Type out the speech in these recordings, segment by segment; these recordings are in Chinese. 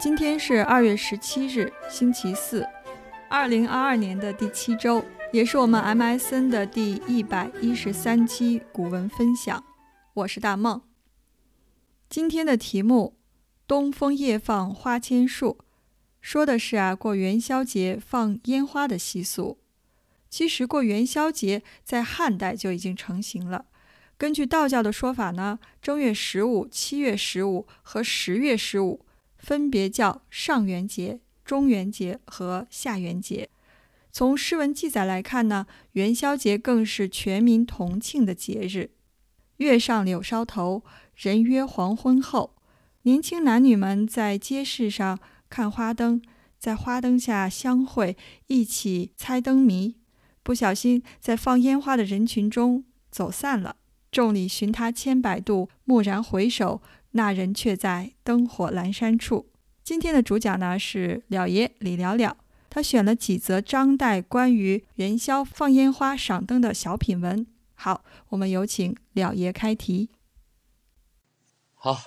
今天是二月十七日，星期四，二零二二年的第七周，也是我们 MSN 的第一百一十三期古文分享。我是大梦。今天的题目“东风夜放花千树”，说的是啊过元宵节放烟花的习俗。其实过元宵节在汉代就已经成型了。根据道教的说法呢，正月十五、七月十五和十月十五。分别叫上元节、中元节和下元节。从诗文记载来看呢，元宵节更是全民同庆的节日。月上柳梢头，人约黄昏后。年轻男女们在街市上看花灯，在花灯下相会，一起猜灯谜。不小心在放烟花的人群中走散了。众里寻他千百度，蓦然回首。那人却在灯火阑珊处。今天的主讲呢是了爷李了了，他选了几则张岱关于元宵放烟花赏灯的小品文。好，我们有请了爷开题。好，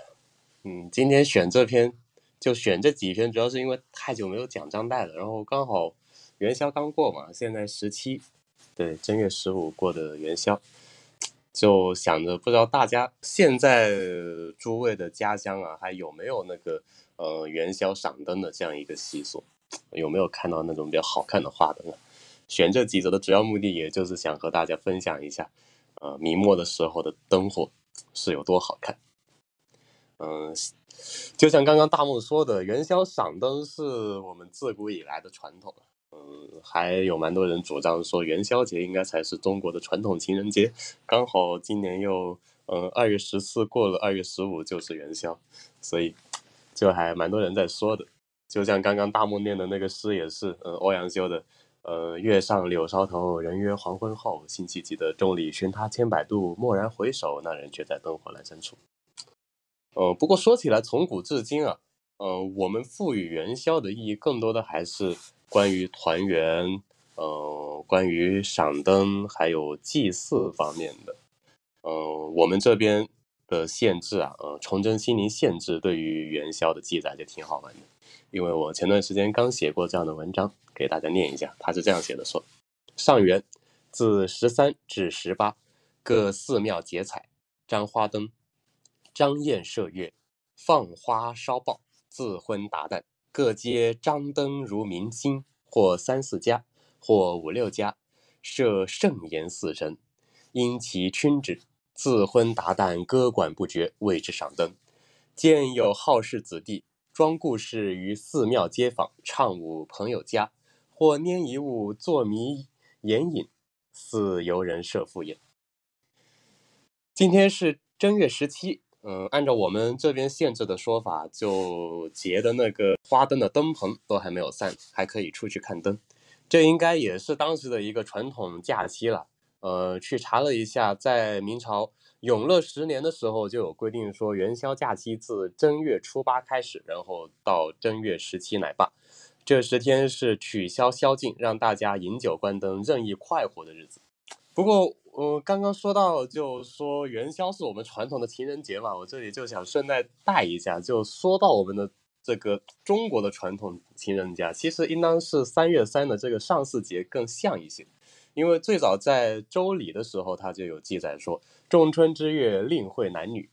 嗯，今天选这篇就选这几篇，主要是因为太久没有讲张岱了，然后刚好元宵刚过嘛，现在十七，对，正月十五过的元宵。就想着，不知道大家现在诸位的家乡啊，还有没有那个呃元宵赏灯的这样一个习俗？有没有看到那种比较好看的花灯啊？选这几则的主要目的，也就是想和大家分享一下，呃，明末的时候的灯火是有多好看。嗯，就像刚刚大梦说的，元宵赏灯是我们自古以来的传统。嗯，还有蛮多人主张说元宵节应该才是中国的传统情人节，刚好今年又嗯二月十四过了二月十五就是元宵，所以就还蛮多人在说的。就像刚刚大梦念的那个诗也是，嗯欧阳修的，呃月上柳梢头，人约黄昏后，辛弃疾的众里寻他千百度，蓦然回首，那人却在灯火阑珊处。呃，不过说起来，从古至今啊，嗯我们赋予元宵的意义更多的还是。关于团圆，呃，关于赏灯，还有祭祀方面的，嗯，我们这边的县志啊，呃，崇祯熙宁县志对于元宵的记载就挺好玩的，因为我前段时间刚写过这样的文章，给大家念一下，他是这样写的：说，上元自十三至十八，各寺庙结彩，张花灯，张焰射月，放花烧爆，自昏达旦。各街张灯如明星，或三四家，或五六家，设盛筵四神，因其春至，自昏达旦，歌管不绝，为之赏灯。见有好事子弟，装故事于寺庙街坊，唱舞朋友家，或拈一物作谜言引，似游人设赴也。今天是正月十七。嗯，按照我们这边限制的说法，就节的那个花灯的灯棚都还没有散，还可以出去看灯。这应该也是当时的一个传统假期了。呃，去查了一下，在明朝永乐十年的时候就有规定说，元宵假期自正月初八开始，然后到正月十七乃罢。这十天是取消宵禁，让大家饮酒观灯、任意快活的日子。不过，我刚刚说到，就说元宵是我们传统的情人节嘛，我这里就想顺带带一下，就说到我们的这个中国的传统情人节，其实应当是三月三的这个上巳节更像一些，因为最早在周礼的时候，它就有记载说，仲春之月令会男女，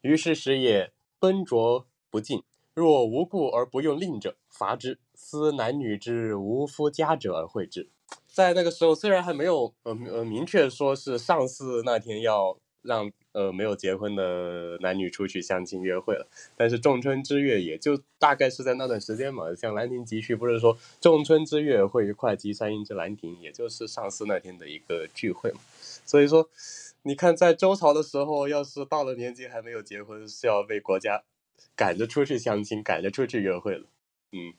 于是时也奔浊不尽，若无故而不用令者，罚之。思男女之无夫家者而会之。在那个时候，虽然还没有呃呃明确说是上巳那天要让呃没有结婚的男女出去相亲约会了，但是仲春之月也就大概是在那段时间嘛。像《兰亭集序》不是说仲春之月会于会稽山阴之兰亭，也就是上巳那天的一个聚会嘛。所以说，你看在周朝的时候，要是到了年纪还没有结婚，是要被国家赶着出去相亲，赶着出去约会了。嗯。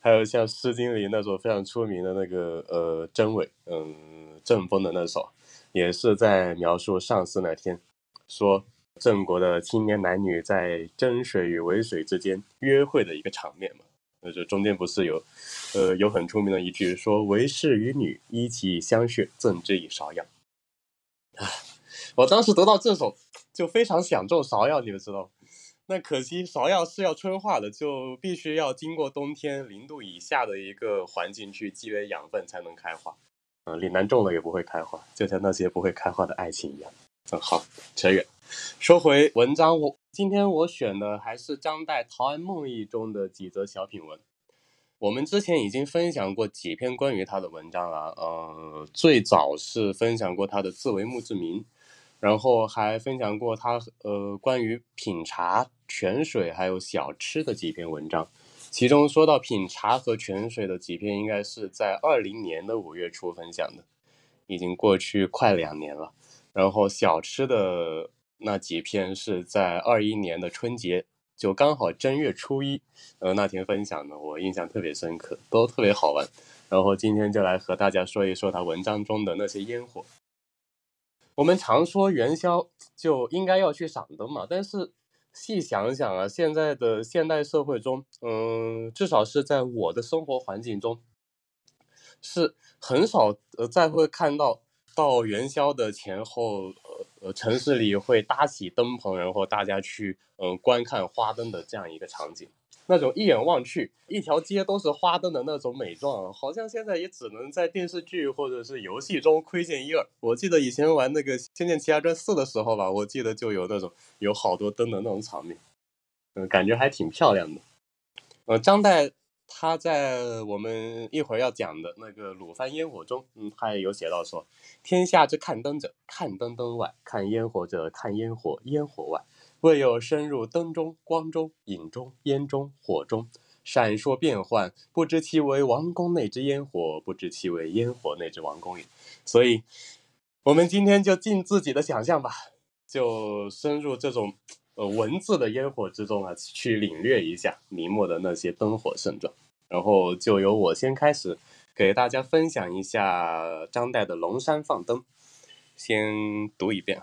还有像《诗经》里那首非常出名的那个呃真伪，嗯，郑风的那首，也是在描述上巳那天，说郑国的青年男女在真水与渭水之间约会的一个场面嘛。那这中间不是有，呃，有很出名的一句说：“为士与女依其相血，赠之以芍药。”啊，我当时得到这首就非常想中芍药，你们知道吗。那可惜芍药是要春化的，就必须要经过冬天零度以下的一个环境去积累养分才能开花。嗯，岭南种了也不会开花，就像那些不会开花的爱情一样。嗯，好，扯远。说回文章，我今天我选的还是张岱《陶庵梦忆》中的几则小品文。我们之前已经分享过几篇关于他的文章了，呃，最早是分享过他的《自为墓志铭》。然后还分享过他呃关于品茶、泉水还有小吃的几篇文章，其中说到品茶和泉水的几篇，应该是在二零年的五月初分享的，已经过去快两年了。然后小吃的那几篇是在二一年的春节，就刚好正月初一，呃那天分享的，我印象特别深刻，都特别好玩。然后今天就来和大家说一说他文章中的那些烟火。我们常说元宵就应该要去赏灯嘛，但是细想想啊，现在的现代社会中，嗯，至少是在我的生活环境中，是很少呃再会看到到元宵的前后，呃呃城市里会搭起灯棚，然后大家去嗯观看花灯的这样一个场景。那种一眼望去，一条街都是花灯的那种美状，好像现在也只能在电视剧或者是游戏中窥见一二。我记得以前玩那个《仙剑奇侠传四》的时候吧，我记得就有那种有好多灯的那种场面，嗯，感觉还挺漂亮的。呃，张岱他在我们一会儿要讲的那个《鲁藩烟火》中，嗯，他也有写到说：“天下之看灯者，看灯灯外；看烟火者，看烟火烟火外。”未有深入灯中、光中、影中、烟中、火中，闪烁变幻，不知其为王宫内之烟火，不知其为烟火内之王宫也。所以，我们今天就尽自己的想象吧，就深入这种呃文字的烟火之中啊，去领略一下明末的那些灯火盛状。然后就由我先开始给大家分享一下张岱的《龙山放灯》，先读一遍。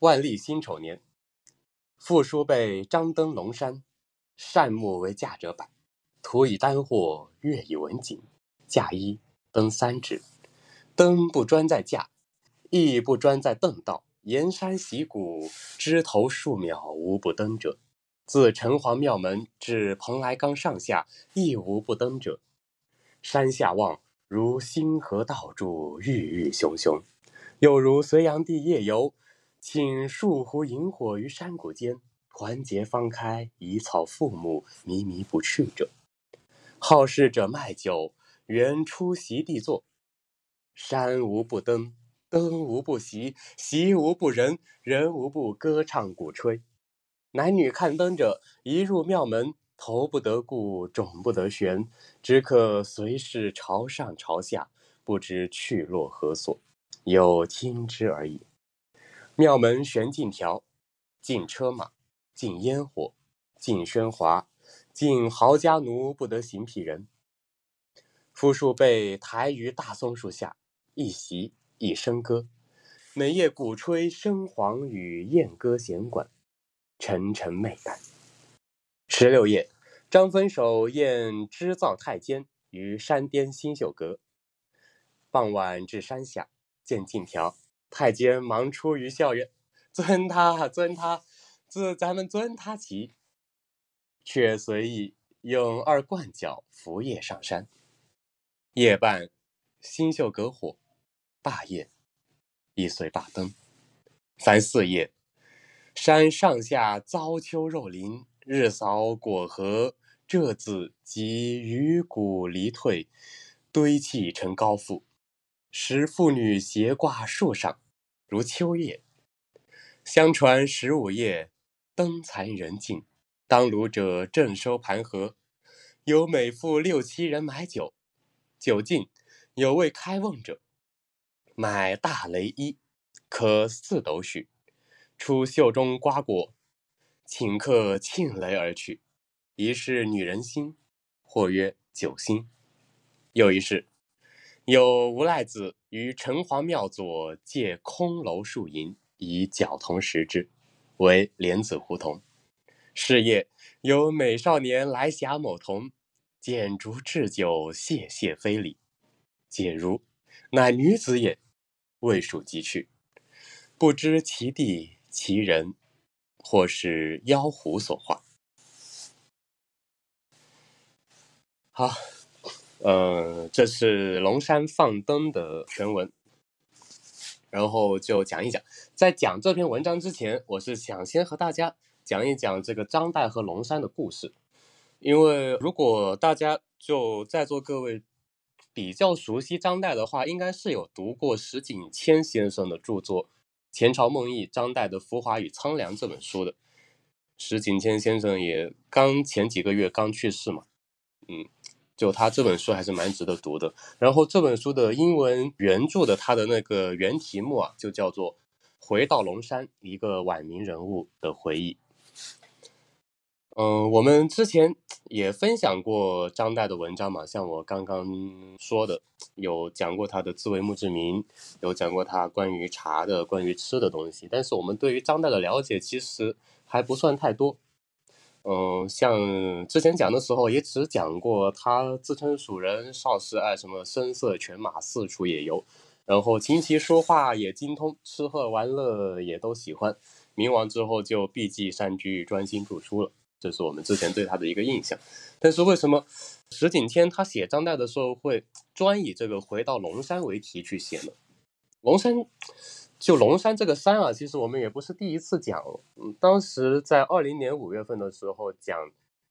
万历辛丑年，傅书被张登龙山，善木为驾者摆，图以丹货，乐以文景，驾一登三指，灯不专在架，亦不专在邓道，沿山习谷，枝头数秒无不登者。自城隍庙门至蓬莱冈上下，亦无不登者。山下望，如星河倒柱，郁郁熊熊，又如隋炀帝夜游。请数壶萤火于山谷间，团结方开，以草覆木，靡靡不去者。好事者卖酒，原出席地坐。山无不登，登无不席，席无不人，人无不歌唱鼓吹。男女看灯者，一入庙门，头不得顾，踵不得旋，只可随时朝上朝下，不知去落何所，有听之而已。庙门悬禁条，禁车马，禁烟火，禁喧哗，禁豪家奴不得行匹人。夫庶被抬于大松树下，一席一笙歌，每夜鼓吹笙簧与燕歌弦管，沉沉媚淡。十六夜，张分手宴织造太监于山巅新秀阁。傍晚至山下，见禁条。太监忙出于校院，尊他，尊他，自咱们尊他起。却随意用二冠角扶夜上山。夜半，新秀隔火，罢夜，亦遂罢灯。凡四夜，山上下遭秋肉林，日扫果核，柘子及鱼骨离退，堆砌成高阜。使妇女斜挂树上，如秋叶。相传十五夜，灯残人尽，当炉者正收盘盒，有每妇六七人买酒，酒尽，有未开瓮者，买大雷衣，可四斗许，出袖中瓜果，请客庆雷而去。一是女人心，或曰酒心。又一是。有无赖子于城隍庙左借空楼数银，以角铜石之，为莲子胡同。是夜有美少年来辖某童，见竹置酒，谢谢非礼。解如乃女子也，未数即去。不知其地其人，或是妖狐所化。好，呃，这是龙山放灯的全文，然后就讲一讲。在讲这篇文章之前，我是想先和大家讲一讲这个张岱和龙山的故事，因为如果大家就在座各位比较熟悉张岱的话，应该是有读过石景谦先生的著作《前朝梦忆：张岱的浮华与苍凉》这本书的。石景谦先生也刚前几个月刚去世嘛，嗯。就他这本书还是蛮值得读的。然后这本书的英文原著的它的那个原题目啊，就叫做《回到龙山：一个晚明人物的回忆》。嗯，我们之前也分享过张岱的文章嘛，像我刚刚说的，有讲过他的自为墓志铭，有讲过他关于茶的、关于吃的东西。但是我们对于张岱的了解其实还不算太多。嗯，像之前讲的时候，也只讲过他自称蜀人，少时爱什么声色犬马，四处野游，然后琴棋书画也精通，吃喝玩乐也都喜欢。明亡之后就避忌山居，专心著书了。这是我们之前对他的一个印象。但是为什么石景天他写张岱的时候会专以这个回到龙山为题去写呢？龙山。就龙山这个山啊，其实我们也不是第一次讲。嗯，当时在二零年五月份的时候讲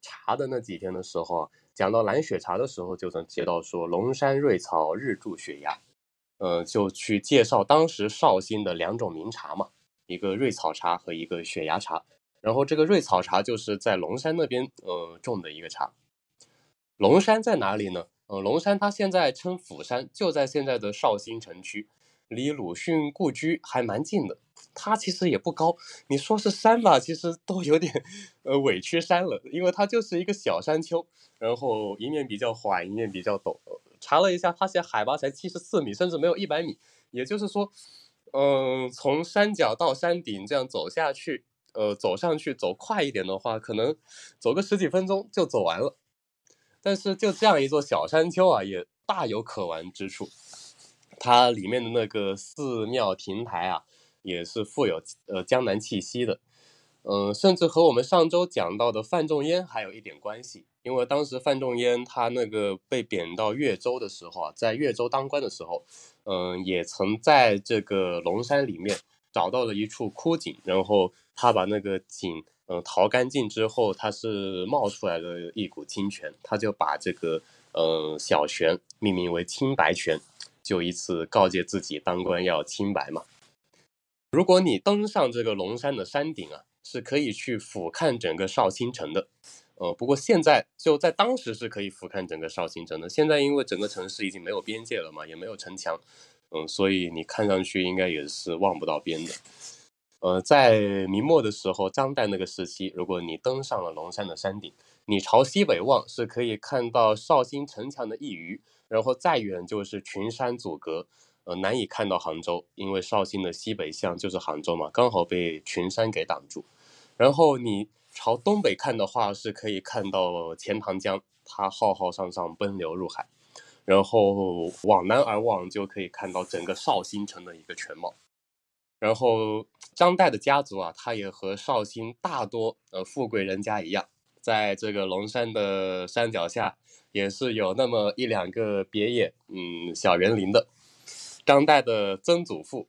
茶的那几天的时候，讲到蓝雪茶的时候，就曾提到说龙山瑞草日柱雪芽，呃，就去介绍当时绍兴的两种名茶嘛，一个瑞草茶和一个雪芽茶。然后这个瑞草茶就是在龙山那边呃种的一个茶。龙山在哪里呢？呃，龙山它现在称釜山，就在现在的绍兴城区。离鲁迅故居还蛮近的，它其实也不高。你说是山吧，其实都有点呃委屈山了，因为它就是一个小山丘，然后一面比较缓，一面比较陡。查了一下，它现海拔才七十四米，甚至没有一百米。也就是说，嗯，从山脚到山顶这样走下去，呃，走上去走快一点的话，可能走个十几分钟就走完了。但是就这样一座小山丘啊，也大有可玩之处。它里面的那个寺庙亭台啊，也是富有呃江南气息的，嗯，甚至和我们上周讲到的范仲淹还有一点关系，因为当时范仲淹他那个被贬到越州的时候啊，在越州当官的时候，嗯，也曾在这个龙山里面找到了一处枯井，然后他把那个井嗯淘干净之后，它是冒出来了一股清泉，他就把这个嗯小泉命名为清白泉。就一次告诫自己当官要清白嘛。如果你登上这个龙山的山顶啊，是可以去俯瞰整个绍兴城的。呃，不过现在就在当时是可以俯瞰整个绍兴城的。现在因为整个城市已经没有边界了嘛，也没有城墙，嗯，所以你看上去应该也是望不到边的。呃，在明末的时候，张岱那个时期，如果你登上了龙山的山顶，你朝西北望是可以看到绍兴城墙的一隅。然后再远就是群山阻隔，呃，难以看到杭州，因为绍兴的西北向就是杭州嘛，刚好被群山给挡住。然后你朝东北看的话，是可以看到钱塘江，它浩浩荡荡奔流入海。然后往南而望，就可以看到整个绍兴城的一个全貌。然后张岱的家族啊，他也和绍兴大多呃富贵人家一样，在这个龙山的山脚下。也是有那么一两个别野，嗯，小园林的。张岱的曾祖父，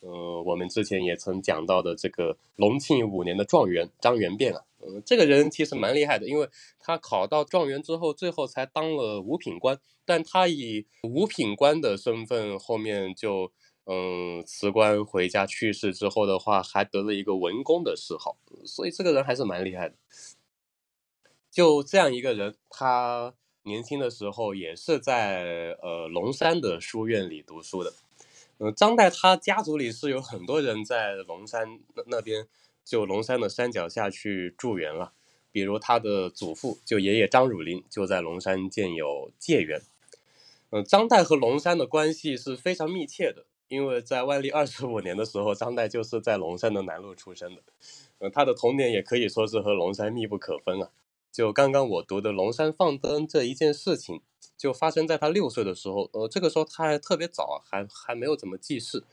呃，我们之前也曾讲到的这个隆庆五年的状元张元变啊，嗯，这个人其实蛮厉害的，因为他考到状元之后，最后才当了五品官，但他以五品官的身份，后面就嗯辞官回家去世之后的话，还得了一个文公的谥号，所以这个人还是蛮厉害的。就这样一个人，他。年轻的时候也是在呃龙山的书院里读书的，嗯，张岱他家族里是有很多人在龙山那那边，就龙山的山脚下去住园了，比如他的祖父就爷爷张汝霖就在龙山建有戒园，嗯，张岱和龙山的关系是非常密切的，因为在万历二十五年的时候，张岱就是在龙山的南路出生的，嗯，他的童年也可以说是和龙山密不可分啊。就刚刚我读的龙山放灯这一件事情，就发生在他六岁的时候。呃，这个时候他还特别早，还还没有怎么记事。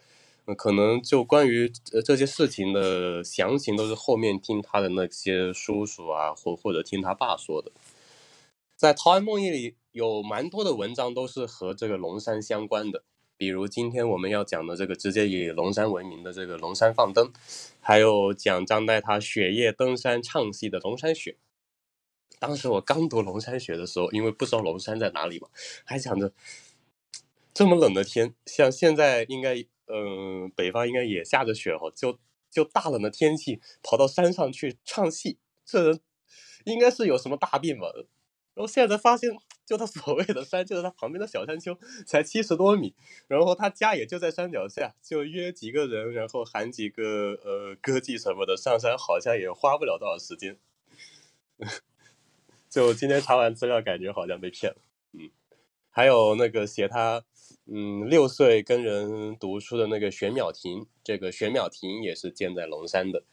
可能就关于呃这些事情的详情，都是后面听他的那些叔叔啊，或或者听他爸说的。在《陶庵梦忆》里有蛮多的文章都是和这个龙山相关的，比如今天我们要讲的这个直接以龙山闻名的这个龙山放灯，还有讲张岱他雪夜登山唱戏的《龙山雪》。当时我刚读《龙山雪》的时候，因为不知道龙山在哪里嘛，还想着这么冷的天，像现在应该，嗯，北方应该也下着雪哈，就就大冷的天气跑到山上去唱戏，这人应该是有什么大病吧？然后现在才发现，就他所谓的山，就是他旁边的小山丘，才七十多米，然后他家也就在山脚下，就约几个人，然后喊几个呃歌妓什么的上山，好像也花不了多少时间。就今天查完资料，感觉好像被骗了。嗯，还有那个写他嗯六岁跟人读书的那个玄淼亭，这个玄淼亭也是建在龙山的。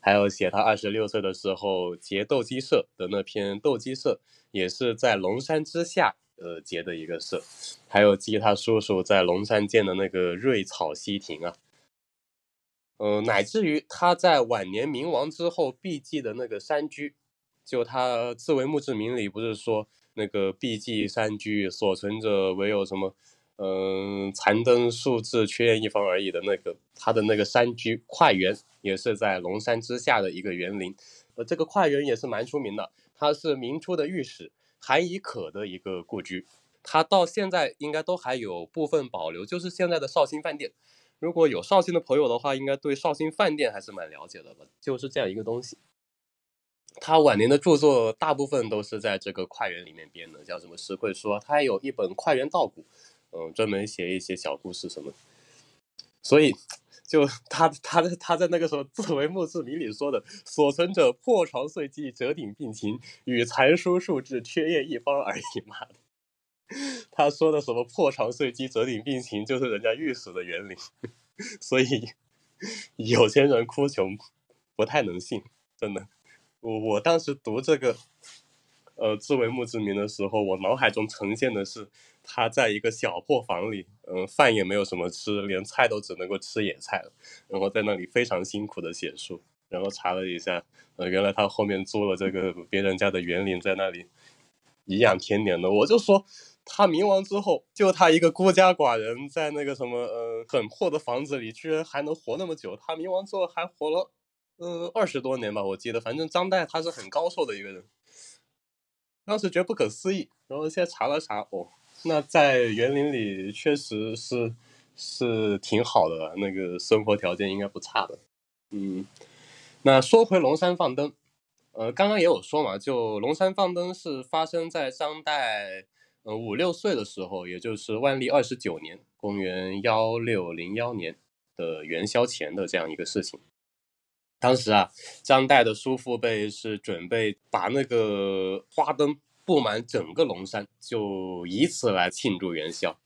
还有写他二十六岁的时候结斗鸡社的那篇斗鸡社。也是在龙山之下，呃结的一个社，还有记他叔叔在龙山建的那个瑞草溪亭啊，呃，乃至于他在晚年冥亡之后避寂的那个山居，就他自为墓志铭里不是说那个避寂山居所存者唯有什么，嗯，残灯数字缺一方而已的那个，他的那个山居快园也是在龙山之下的一个园林，呃，这个快园也是蛮出名的。它是明初的御史韩以可的一个故居，他到现在应该都还有部分保留，就是现在的绍兴饭店。如果有绍兴的朋友的话，应该对绍兴饭店还是蛮了解的吧？就是这样一个东西。他晚年的著作大部分都是在这个快园里面编的，叫什么《石会说》，他还有一本《快园道古》，嗯，专门写一些小故事什么。所以。就他他在他在那个时候自为墓志铭里说的，所存者破床碎机，折顶病情，与残书数字缺页一方而已。妈的，他说的什么破床碎机、折顶病情，就是人家御史的园林。所以有钱人哭穷不太能信，真的。我我当时读这个。呃，自为墓志铭的时候，我脑海中呈现的是他在一个小破房里，嗯，饭也没有什么吃，连菜都只能够吃野菜了，然后在那里非常辛苦的写书。然后查了一下，呃，原来他后面租了这个别人家的园林，在那里颐养天年的。我就说，他冥亡之后，就他一个孤家寡人，在那个什么，呃，很破的房子里，居然还能活那么久。他冥亡之后还活了，呃，二十多年吧，我记得。反正张岱他是很高寿的一个人。当时觉得不可思议，然后现在查了查，哦，那在园林里确实是是挺好的，那个生活条件应该不差的。嗯，那说回龙山放灯，呃，刚刚也有说嘛，就龙山放灯是发生在张岱呃五六岁的时候，也就是万历二十九年，公元幺六零幺年的元宵前的这样一个事情。当时啊，张岱的叔父辈是准备把那个花灯布满整个龙山，就以此来庆祝元宵。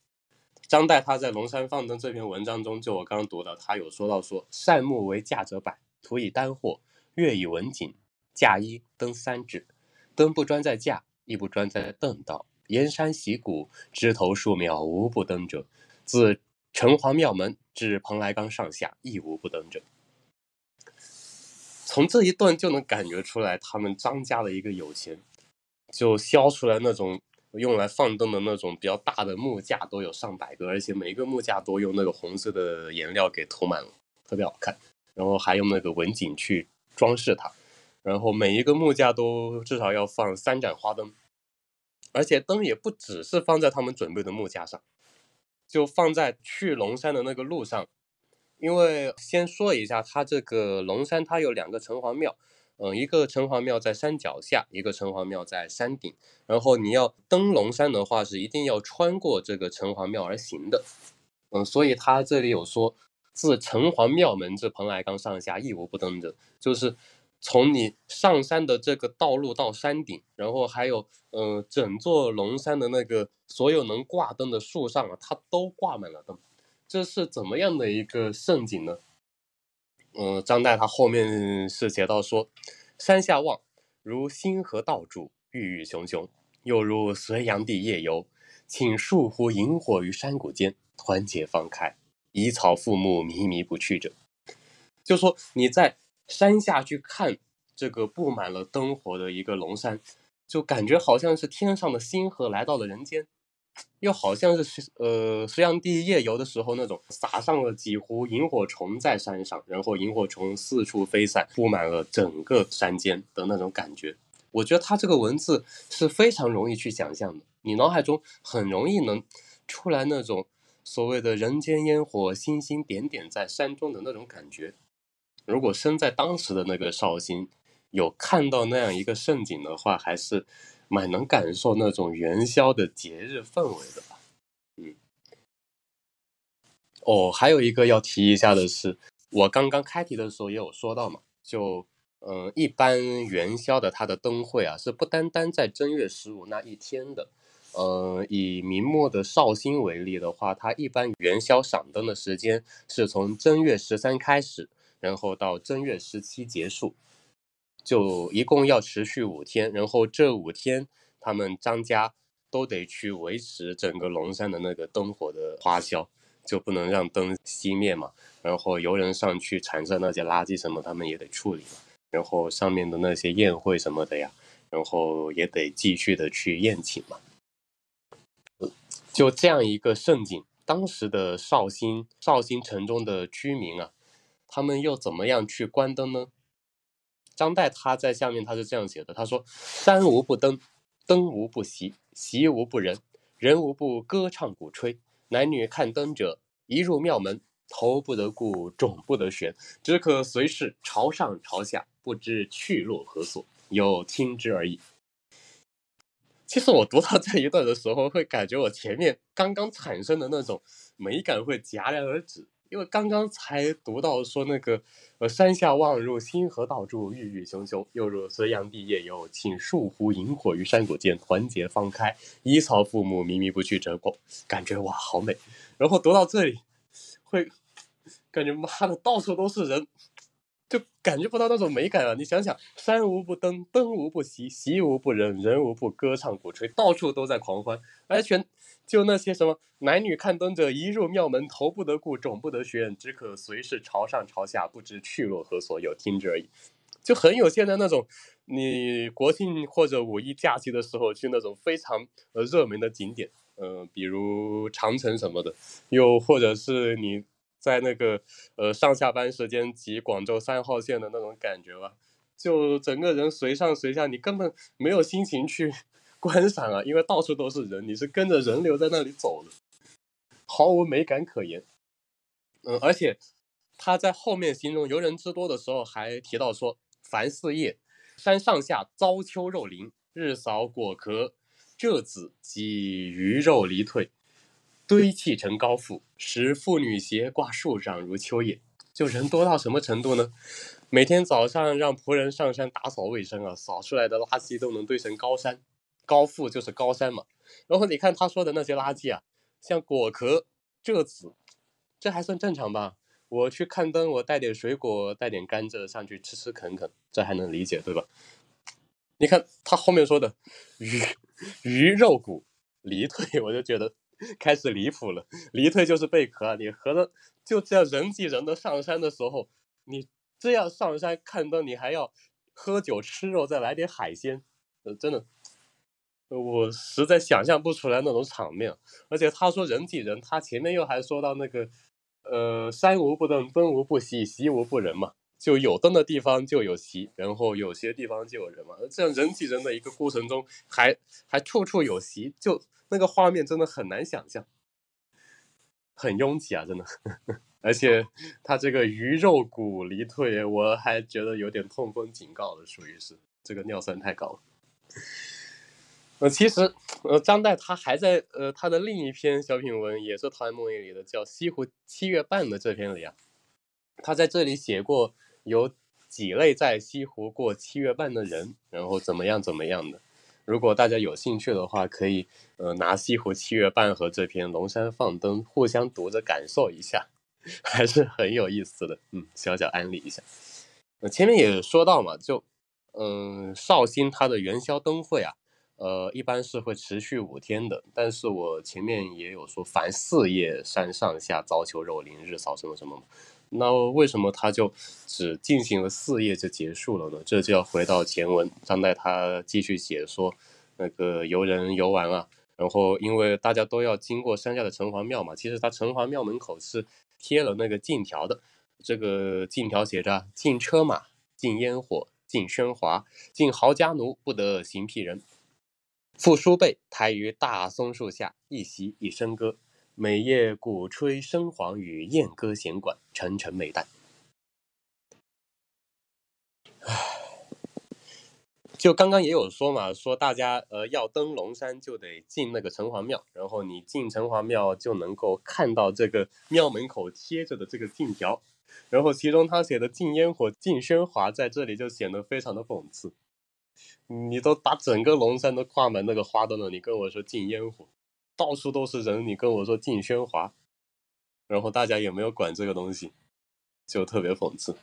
张岱他在《龙山放灯》这篇文章中，就我刚刚读的，他有说到说：“善木为价者百，土以丹货，月以文锦，架一灯三至。灯不专在架，亦不专在灯道。沿山习谷，枝头树苗无不灯者。自城隍庙门至蓬莱冈上下，亦无不灯者。”从这一段就能感觉出来，他们张家的一个有钱，就削出来那种用来放灯的那种比较大的木架，都有上百个，而且每一个木架都用那个红色的颜料给涂满了，特别好看。然后还用那个文锦去装饰它，然后每一个木架都至少要放三盏花灯，而且灯也不只是放在他们准备的木架上，就放在去龙山的那个路上。因为先说一下，它这个龙山它有两个城隍庙，嗯，一个城隍庙在山脚下，一个城隍庙在山顶。然后你要登龙山的话，是一定要穿过这个城隍庙而行的，嗯，所以它这里有说，自城隍庙门至蓬莱冈上下，一无不登者，就是从你上山的这个道路到山顶，然后还有嗯，整座龙山的那个所有能挂灯的树上啊，它都挂满了灯。这是怎么样的一个盛景呢？嗯，张岱他后面是写到说：“山下望，如星河道柱，郁郁熊熊；又如隋炀帝夜游，请数湖萤火于山谷间，团结放开，以草覆木，靡靡不去者。就说你在山下去看这个布满了灯火的一个龙山，就感觉好像是天上的星河来到了人间，又好像是呃隋炀帝夜游的时候那种撒上了几壶萤火虫在山上，然后萤火虫四处飞散，布满了整个山间的那种感觉。我觉得他这个文字是非常容易去想象的，你脑海中很容易能出来那种所谓的人间烟火，星星点点在山中的那种感觉。如果身在当时的那个绍兴，有看到那样一个盛景的话，还是蛮能感受那种元宵的节日氛围的吧。嗯，哦，还有一个要提一下的是，我刚刚开题的时候也有说到嘛，就嗯，一般元宵的它的灯会啊，是不单单在正月十五那一天的。嗯，以明末的绍兴为例的话，它一般元宵赏灯的时间是从正月十三开始。然后到正月十七结束，就一共要持续五天。然后这五天，他们张家都得去维持整个龙山的那个灯火的花销，就不能让灯熄灭嘛。然后游人上去产生那些垃圾什么，他们也得处理嘛。然后上面的那些宴会什么的呀，然后也得继续的去宴请嘛。就这样一个盛景，当时的绍兴绍兴城中的居民啊。他们又怎么样去关灯呢？张岱他在下面他是这样写的，他说：“山无不登，登无不席，席无不人，人无不歌唱鼓吹。男女看灯者，一入庙门，头不得顾，踵不得旋，只可随时朝上朝下，不知去落何所，有听之而已。”其实我读到这一段的时候，会感觉我前面刚刚产生的那种美感会戛然而止。因为刚刚才读到说那个，呃，山下望入星河道处，郁郁熊熊；又如隋炀帝夜游，请数壶萤火于山谷间，团结放开，依草父母，靡靡不去者过。感觉哇，好美。然后读到这里，会感觉妈的，到处都是人。就感觉不到那种美感啊！你想想，山无不登，登无不息，席无不人，人无不歌唱鼓吹，到处都在狂欢。而全就那些什么男女看灯者，一入庙门，头不得顾，踵不得旋，只可随时朝上朝下，不知去落何所，有听之而已。就很有现在那种，你国庆或者五一假期的时候去那种非常呃热门的景点，嗯，比如长城什么的，又或者是你。在那个呃上下班时间挤广州三号线的那种感觉吧，就整个人随上随下，你根本没有心情去 观赏啊，因为到处都是人，你是跟着人流在那里走的，毫无美感可言。嗯，而且他在后面形容游人之多的时候，还提到说：凡四夜，山上下遭秋肉林，日扫果壳蔗子及鱼肉离退。堆砌成高阜，使妇女鞋挂树上如秋叶。就人多到什么程度呢？每天早上让仆人上山打扫卫生啊，扫出来的垃圾都能堆成高山。高阜就是高山嘛。然后你看他说的那些垃圾啊，像果壳、蔗子，这还算正常吧？我去看灯，我带点水果，带点甘蔗上去吃吃啃啃，这还能理解对吧？你看他后面说的鱼鱼肉骨离腿，我就觉得。开始离谱了，离退就是贝壳啊！你合着就这样人挤人的上山的时候，你这样上山看灯，你还要喝酒吃肉，再来点海鲜，呃，真的，我实在想象不出来那种场面。而且他说人挤人，他前面又还说到那个，呃，山无不灯，灯无不席，席无不人嘛，就有灯的地方就有席，然后有些地方就有人嘛。这样人挤人的一个过程中，还还处处有席，就。那个画面真的很难想象，很拥挤啊，真的。而且他这个鱼肉骨离退，我还觉得有点痛风警告了，属于是这个尿酸太高了。呃，其实呃，张岱他还在呃他的另一篇小品文，也是陶渊明里的，叫《西湖七月半》的这篇里啊，他在这里写过有几类在西湖过七月半的人，然后怎么样怎么样的。如果大家有兴趣的话，可以呃拿《西湖七月半》和这篇《龙山放灯》互相读着感受一下，还是很有意思的。嗯，小小安利一下。呃，前面也说到嘛，就嗯绍兴它的元宵灯会啊，呃，一般是会持续五天的。但是我前面也有说，凡四夜山上下遭求肉林日扫什么什么。那为什么他就只进行了四页就结束了呢？这就要回到前文，张岱他继续写说，那个游人游玩啊，然后因为大家都要经过山下的城隍庙嘛，其实他城隍庙门口是贴了那个禁条的，这个禁条写着禁车马、禁烟火、禁喧哗、禁豪家奴，不得行僻人。傅书辈抬于大松树下，一席一笙歌。每夜鼓吹笙簧与燕歌弦管，沉沉美淡。唉，就刚刚也有说嘛，说大家呃要登龙山就得进那个城隍庙，然后你进城隍庙就能够看到这个庙门口贴着的这个禁条，然后其中他写的禁烟火、禁喧哗，在这里就显得非常的讽刺。你都把整个龙山都挂满那个花灯了，你跟我说禁烟火？到处都是人，你跟我说禁喧哗，然后大家也没有管这个东西，就特别讽刺。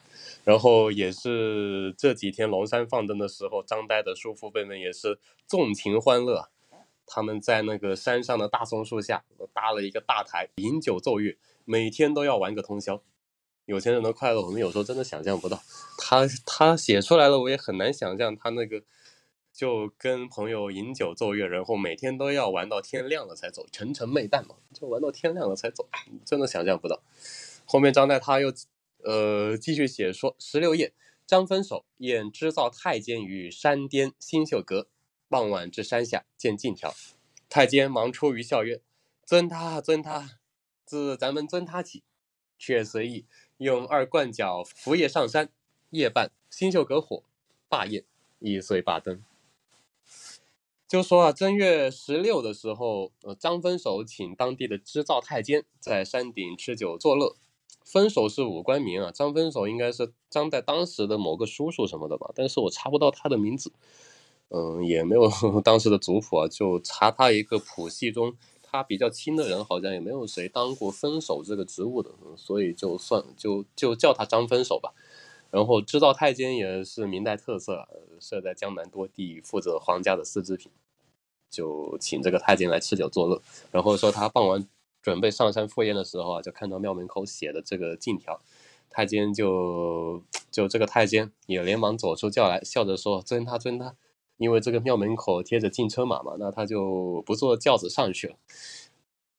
然后也是这几天龙山放灯的时候，张岱的叔父辈们也是纵情欢乐，他们在那个山上的大松树下搭了一个大台，饮酒奏乐，每天都要玩个通宵。有钱人的快乐，我们有时候真的想象不到。他他写出来了，我也很难想象他那个。就跟朋友饮酒奏乐，然后每天都要玩到天亮了才走，沉沉媚淡嘛，就玩到天亮了才走，真的想象不到。后面张岱他又呃继续写说，十六夜，张分手宴织造太监于山巅新秀阁，傍晚至山下见禁条，太监忙出于笑曰：“尊他尊他，自咱们尊他起。”却随意用二冠角扶夜上山，夜半新秀阁火罢宴，一岁罢灯。就说啊，正月十六的时候，呃，张分手请当地的织造太监在山顶吃酒作乐。分手是武官名啊，张分手应该是张在当时的某个叔叔什么的吧，但是我查不到他的名字，嗯，也没有 当时的族谱啊，就查他一个谱系中，他比较亲的人好像也没有谁当过分手这个职务的，所以就算就就叫他张分手吧。然后织造太监也是明代特色，设在江南多地，负责皇家的丝织品。就请这个太监来吃酒作乐，然后说他傍晚准备上山赴宴的时候啊，就看到庙门口写的这个禁条，太监就就这个太监也连忙走出轿来，笑着说：“尊他尊他，因为这个庙门口贴着禁车马嘛，那他就不坐轿子上去了。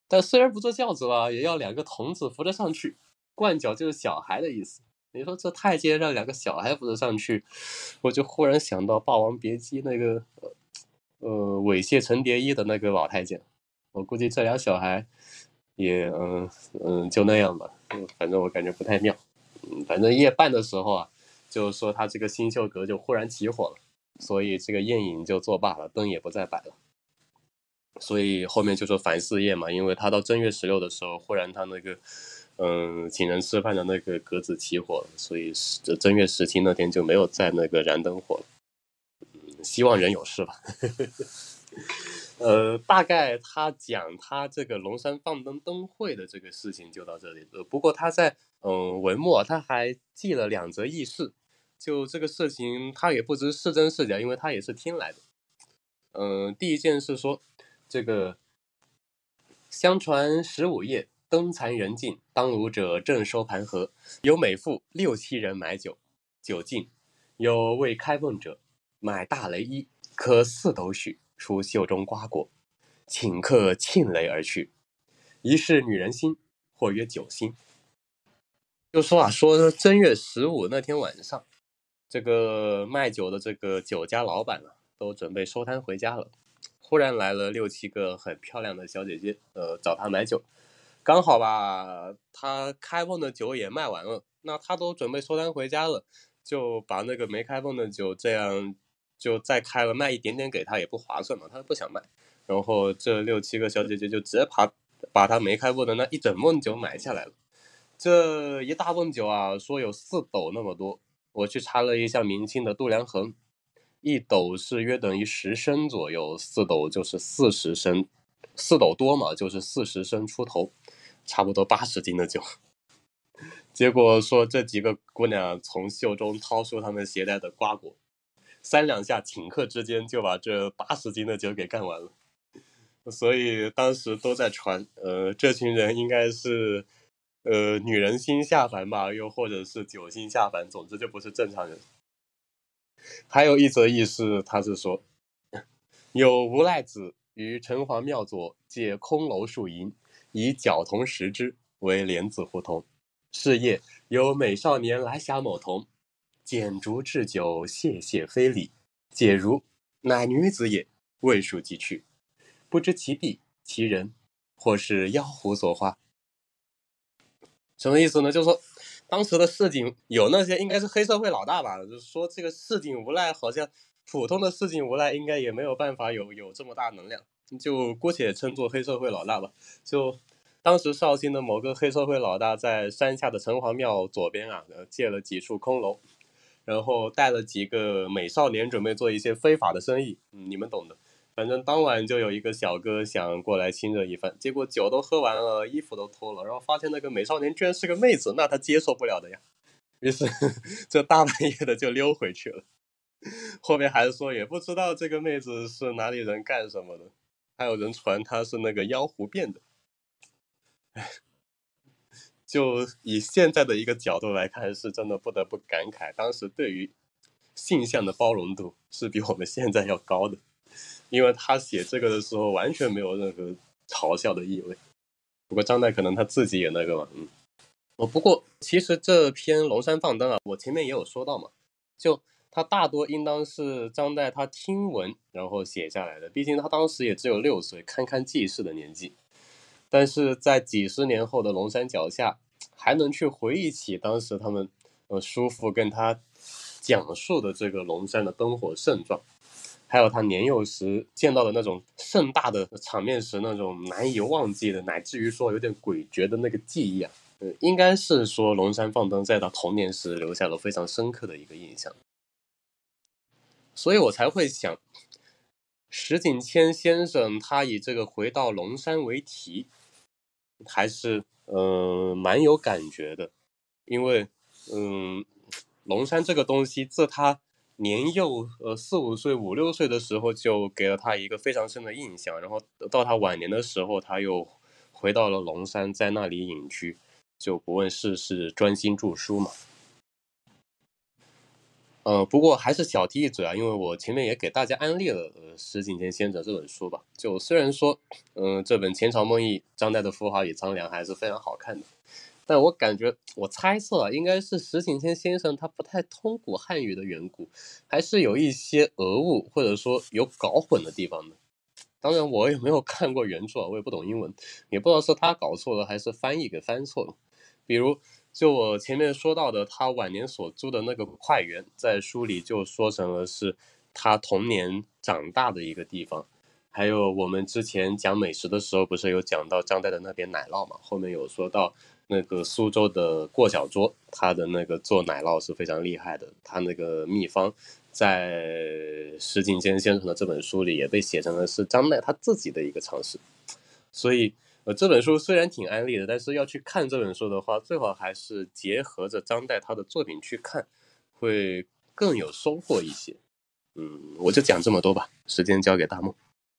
但虽然不坐轿子吧，也要两个童子扶着上去，冠脚就是小孩的意思。”你说这太监让两个小孩扶着上去，我就忽然想到《霸王别姬》那个呃猥亵陈蝶衣的那个老太监，我估计这俩小孩也嗯嗯就那样吧，反正我感觉不太妙。嗯，反正夜半的时候啊，就是说他这个新秀阁就忽然起火了，所以这个宴饮就作罢了，灯也不再摆了。所以后面就说凡四夜嘛，因为他到正月十六的时候，忽然他那个。嗯，请人吃饭的那个格子起火了，所以这正月十七那天就没有在那个燃灯火了。嗯，希望人有事吧。呃，大概他讲他这个龙山放灯灯会的这个事情就到这里。呃，不过他在嗯文末他还记了两则轶事，就这个事情他也不知是真是假，因为他也是听来的。嗯，第一件事说这个相传十五夜。灯残人尽，当炉者正收盘盒，有每妇六七人买酒，酒尽，有未开瓮者，买大雷衣，可四斗许，出袖中瓜果，请客庆雷而去。疑是女人心，或曰酒心。就说啊，说正月十五那天晚上，这个卖酒的这个酒家老板啊，都准备收摊回家了，忽然来了六七个很漂亮的小姐姐，呃，找他买酒。刚好吧，他开封的酒也卖完了，那他都准备收单回家了，就把那个没开封的酒这样就再开了卖一点点给他也不划算嘛，他不想卖。然后这六七个小姐姐就直接把把他没开封的那一整瓮酒买下来了。这一大瓮酒啊，说有四斗那么多，我去查了一下明清的度量衡，一斗是约等于十升左右，四斗就是四十升，四斗多嘛，就是四十升出头。差不多八十斤的酒，结果说这几个姑娘从袖中掏出她们携带的瓜果，三两下顷刻之间就把这八十斤的酒给干完了。所以当时都在传，呃，这群人应该是，呃，女人心下凡吧，又或者是酒心下凡，总之就不是正常人。还有一则轶事，他是说，有无赖子于城隍庙左借空楼数银，以角铜石之为莲子胡同。是夜有美少年来侠某童，剪烛置酒，谢谢非礼，解如乃女子也，未数即去。不知其地其人，或是妖狐所化。什么意思呢？就是说，当时的市井有那些应该是黑社会老大吧？就是说，这个市井无赖好像普通的市井无赖应该也没有办法有有这么大能量，就姑且称作黑社会老大吧。就当时绍兴的某个黑社会老大在山下的城隍庙左边啊，借了几处空楼，然后带了几个美少年准备做一些非法的生意，嗯，你们懂的。反正当晚就有一个小哥想过来亲热一番，结果酒都喝完了，衣服都脱了，然后发现那个美少年居然是个妹子，那他接受不了的呀。于是这大半夜的就溜回去了。后面还是说也不知道这个妹子是哪里人干什么的，还有人传他是那个妖狐变的。哎，就以现在的一个角度来看，是真的不得不感慨，当时对于性向的包容度是比我们现在要高的。因为他写这个的时候完全没有任何嘲笑的意味，不过张岱可能他自己也那个嘛，嗯，哦，不过其实这篇《龙山放灯》啊，我前面也有说到嘛，就他大多应当是张岱他听闻然后写下来的，毕竟他当时也只有六岁，堪堪记事的年纪，但是在几十年后的龙山脚下，还能去回忆起当时他们呃叔父跟他讲述的这个龙山的灯火盛状。还有他年幼时见到的那种盛大的场面时那种难以忘记的，乃至于说有点诡谲的那个记忆啊，呃，应该是说龙山放灯在他童年时留下了非常深刻的一个印象，所以我才会想，石景谦先生他以这个回到龙山为题，还是嗯蛮有感觉的，因为嗯龙山这个东西自他。年幼，呃，四五岁、五六岁的时候，就给了他一个非常深的印象。然后到他晚年的时候，他又回到了龙山，在那里隐居，就不问世事，专心著书嘛。呃，不过还是小提一嘴啊，因为我前面也给大家安利了《呃石景天先生》这本书吧。就虽然说，嗯，这本《前朝梦忆》，张岱的《浮华与苍凉》还是非常好看的。但我感觉，我猜测啊，应该是石景天先生他不太通古汉语的缘故，还是有一些讹误，或者说有搞混的地方的。当然，我也没有看过原著啊，我也不懂英文，也不知道是他搞错了，还是翻译给翻错了。比如，就我前面说到的，他晚年所住的那个快园，在书里就说成了是他童年长大的一个地方。还有我们之前讲美食的时候，不是有讲到张岱的那边奶酪嘛？后面有说到。那个苏州的过小桌，他的那个做奶酪是非常厉害的。他那个秘方，在石景坚先生的这本书里也被写成了是张岱他自己的一个尝试。所以，呃，这本书虽然挺安利的，但是要去看这本书的话，最好还是结合着张岱他的作品去看，会更有收获一些。嗯，我就讲这么多吧，时间交给大梦。